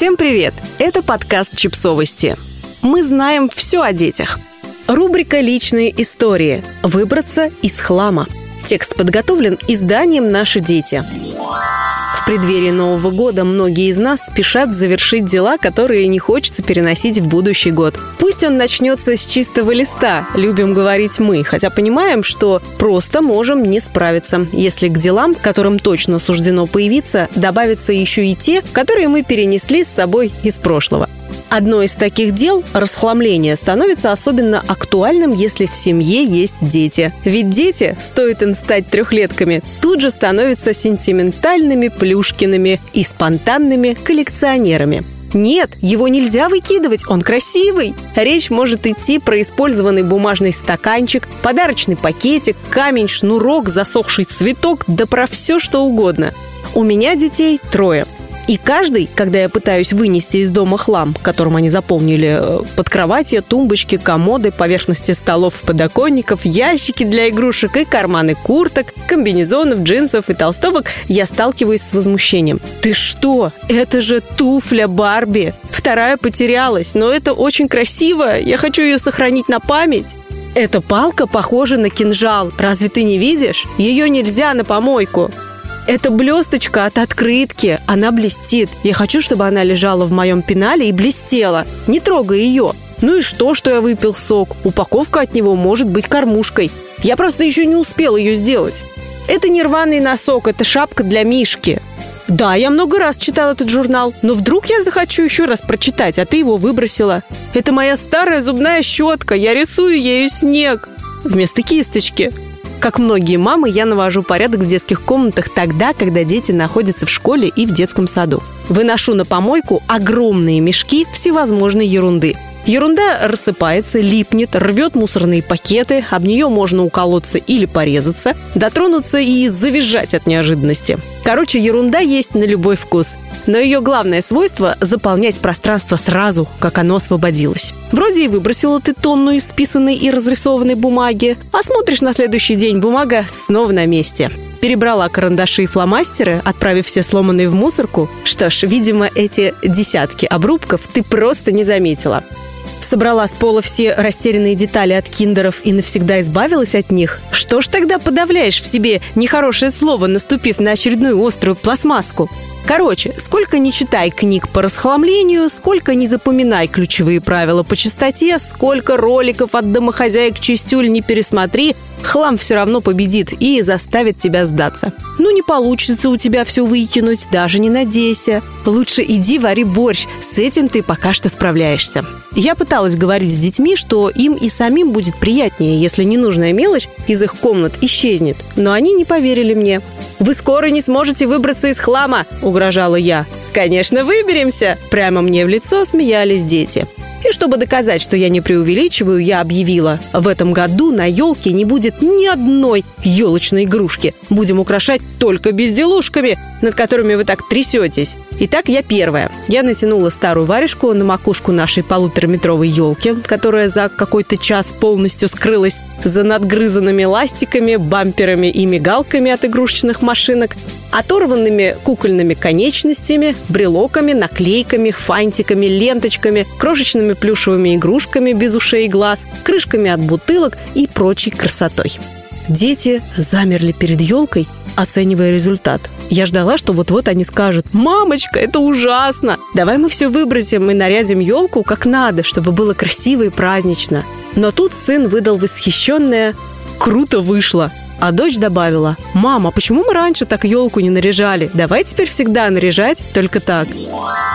Всем привет! Это подкаст «Чипсовости». Мы знаем все о детях. Рубрика «Личные истории. Выбраться из хлама». Текст подготовлен изданием «Наши дети». Преддверии Нового года многие из нас спешат завершить дела, которые не хочется переносить в будущий год. Пусть он начнется с чистого листа, любим говорить мы, хотя понимаем, что просто можем не справиться, если к делам, которым точно суждено появиться, добавятся еще и те, которые мы перенесли с собой из прошлого. Одно из таких дел – расхламление – становится особенно актуальным, если в семье есть дети. Ведь дети, стоит им стать трехлетками, тут же становятся сентиментальными плюшкиными и спонтанными коллекционерами. Нет, его нельзя выкидывать, он красивый. Речь может идти про использованный бумажный стаканчик, подарочный пакетик, камень, шнурок, засохший цветок, да про все что угодно. У меня детей трое. И каждый, когда я пытаюсь вынести из дома хлам, которым они заполнили э, под кровати, тумбочки, комоды, поверхности столов, подоконников, ящики для игрушек и карманы курток, комбинезонов, джинсов и толстовок, я сталкиваюсь с возмущением. Ты что? Это же туфля Барби! Вторая потерялась, но это очень красиво, я хочу ее сохранить на память. Эта палка похожа на кинжал. Разве ты не видишь? Ее нельзя на помойку. Это блесточка от открытки. Она блестит. Я хочу, чтобы она лежала в моем пенале и блестела. Не трогай ее. Ну и что, что я выпил сок? Упаковка от него может быть кормушкой. Я просто еще не успел ее сделать. Это не рваный носок, это шапка для Мишки. Да, я много раз читал этот журнал, но вдруг я захочу еще раз прочитать, а ты его выбросила. Это моя старая зубная щетка, я рисую ею снег вместо кисточки. Как многие мамы, я навожу порядок в детских комнатах тогда, когда дети находятся в школе и в детском саду. Выношу на помойку огромные мешки всевозможной ерунды – Ерунда рассыпается, липнет, рвет мусорные пакеты, об нее можно уколоться или порезаться, дотронуться и завизжать от неожиданности. Короче, ерунда есть на любой вкус. Но ее главное свойство – заполнять пространство сразу, как оно освободилось. Вроде и выбросила ты тонну исписанной и разрисованной бумаги, а смотришь на следующий день бумага снова на месте. Перебрала карандаши и фломастеры, отправив все сломанные в мусорку. Что ж, видимо, эти десятки обрубков ты просто не заметила собрала с пола все растерянные детали от киндеров и навсегда избавилась от них, что ж тогда подавляешь в себе нехорошее слово, наступив на очередную острую пластмасску? Короче, сколько не читай книг по расхламлению, сколько не запоминай ключевые правила по чистоте, сколько роликов от домохозяек чистюль не пересмотри, хлам все равно победит и заставит тебя сдаться. Ну, не получится у тебя все выкинуть, даже не надейся. Лучше иди вари борщ, с этим ты пока что справляешься. Я пыталась говорить с детьми, что им и самим будет приятнее, если ненужная мелочь из их комнат исчезнет. Но они не поверили мне. «Вы скоро не сможете выбраться из хлама!» – угрожала я. «Конечно, выберемся!» – прямо мне в лицо смеялись дети. И чтобы доказать, что я не преувеличиваю, я объявила, в этом году на елке не будет ни одной елочной игрушки. Будем украшать только безделушками, над которыми вы так трясетесь. Итак, я первая. Я натянула старую варежку на макушку нашей полутораметровой елки, которая за какой-то час полностью скрылась за надгрызанными ластиками, бамперами и мигалками от игрушечных машинок, оторванными кукольными конечностями, брелоками, наклейками, фантиками, ленточками, крошечными плюшевыми игрушками без ушей и глаз, крышками от бутылок и прочей красотой. Дети замерли перед елкой, оценивая результат. Я ждала, что вот-вот они скажут «Мамочка, это ужасно! Давай мы все выбросим и нарядим елку как надо, чтобы было красиво и празднично». Но тут сын выдал восхищенное «Круто вышло!» А дочь добавила, «Мама, почему мы раньше так елку не наряжали? Давай теперь всегда наряжать только так».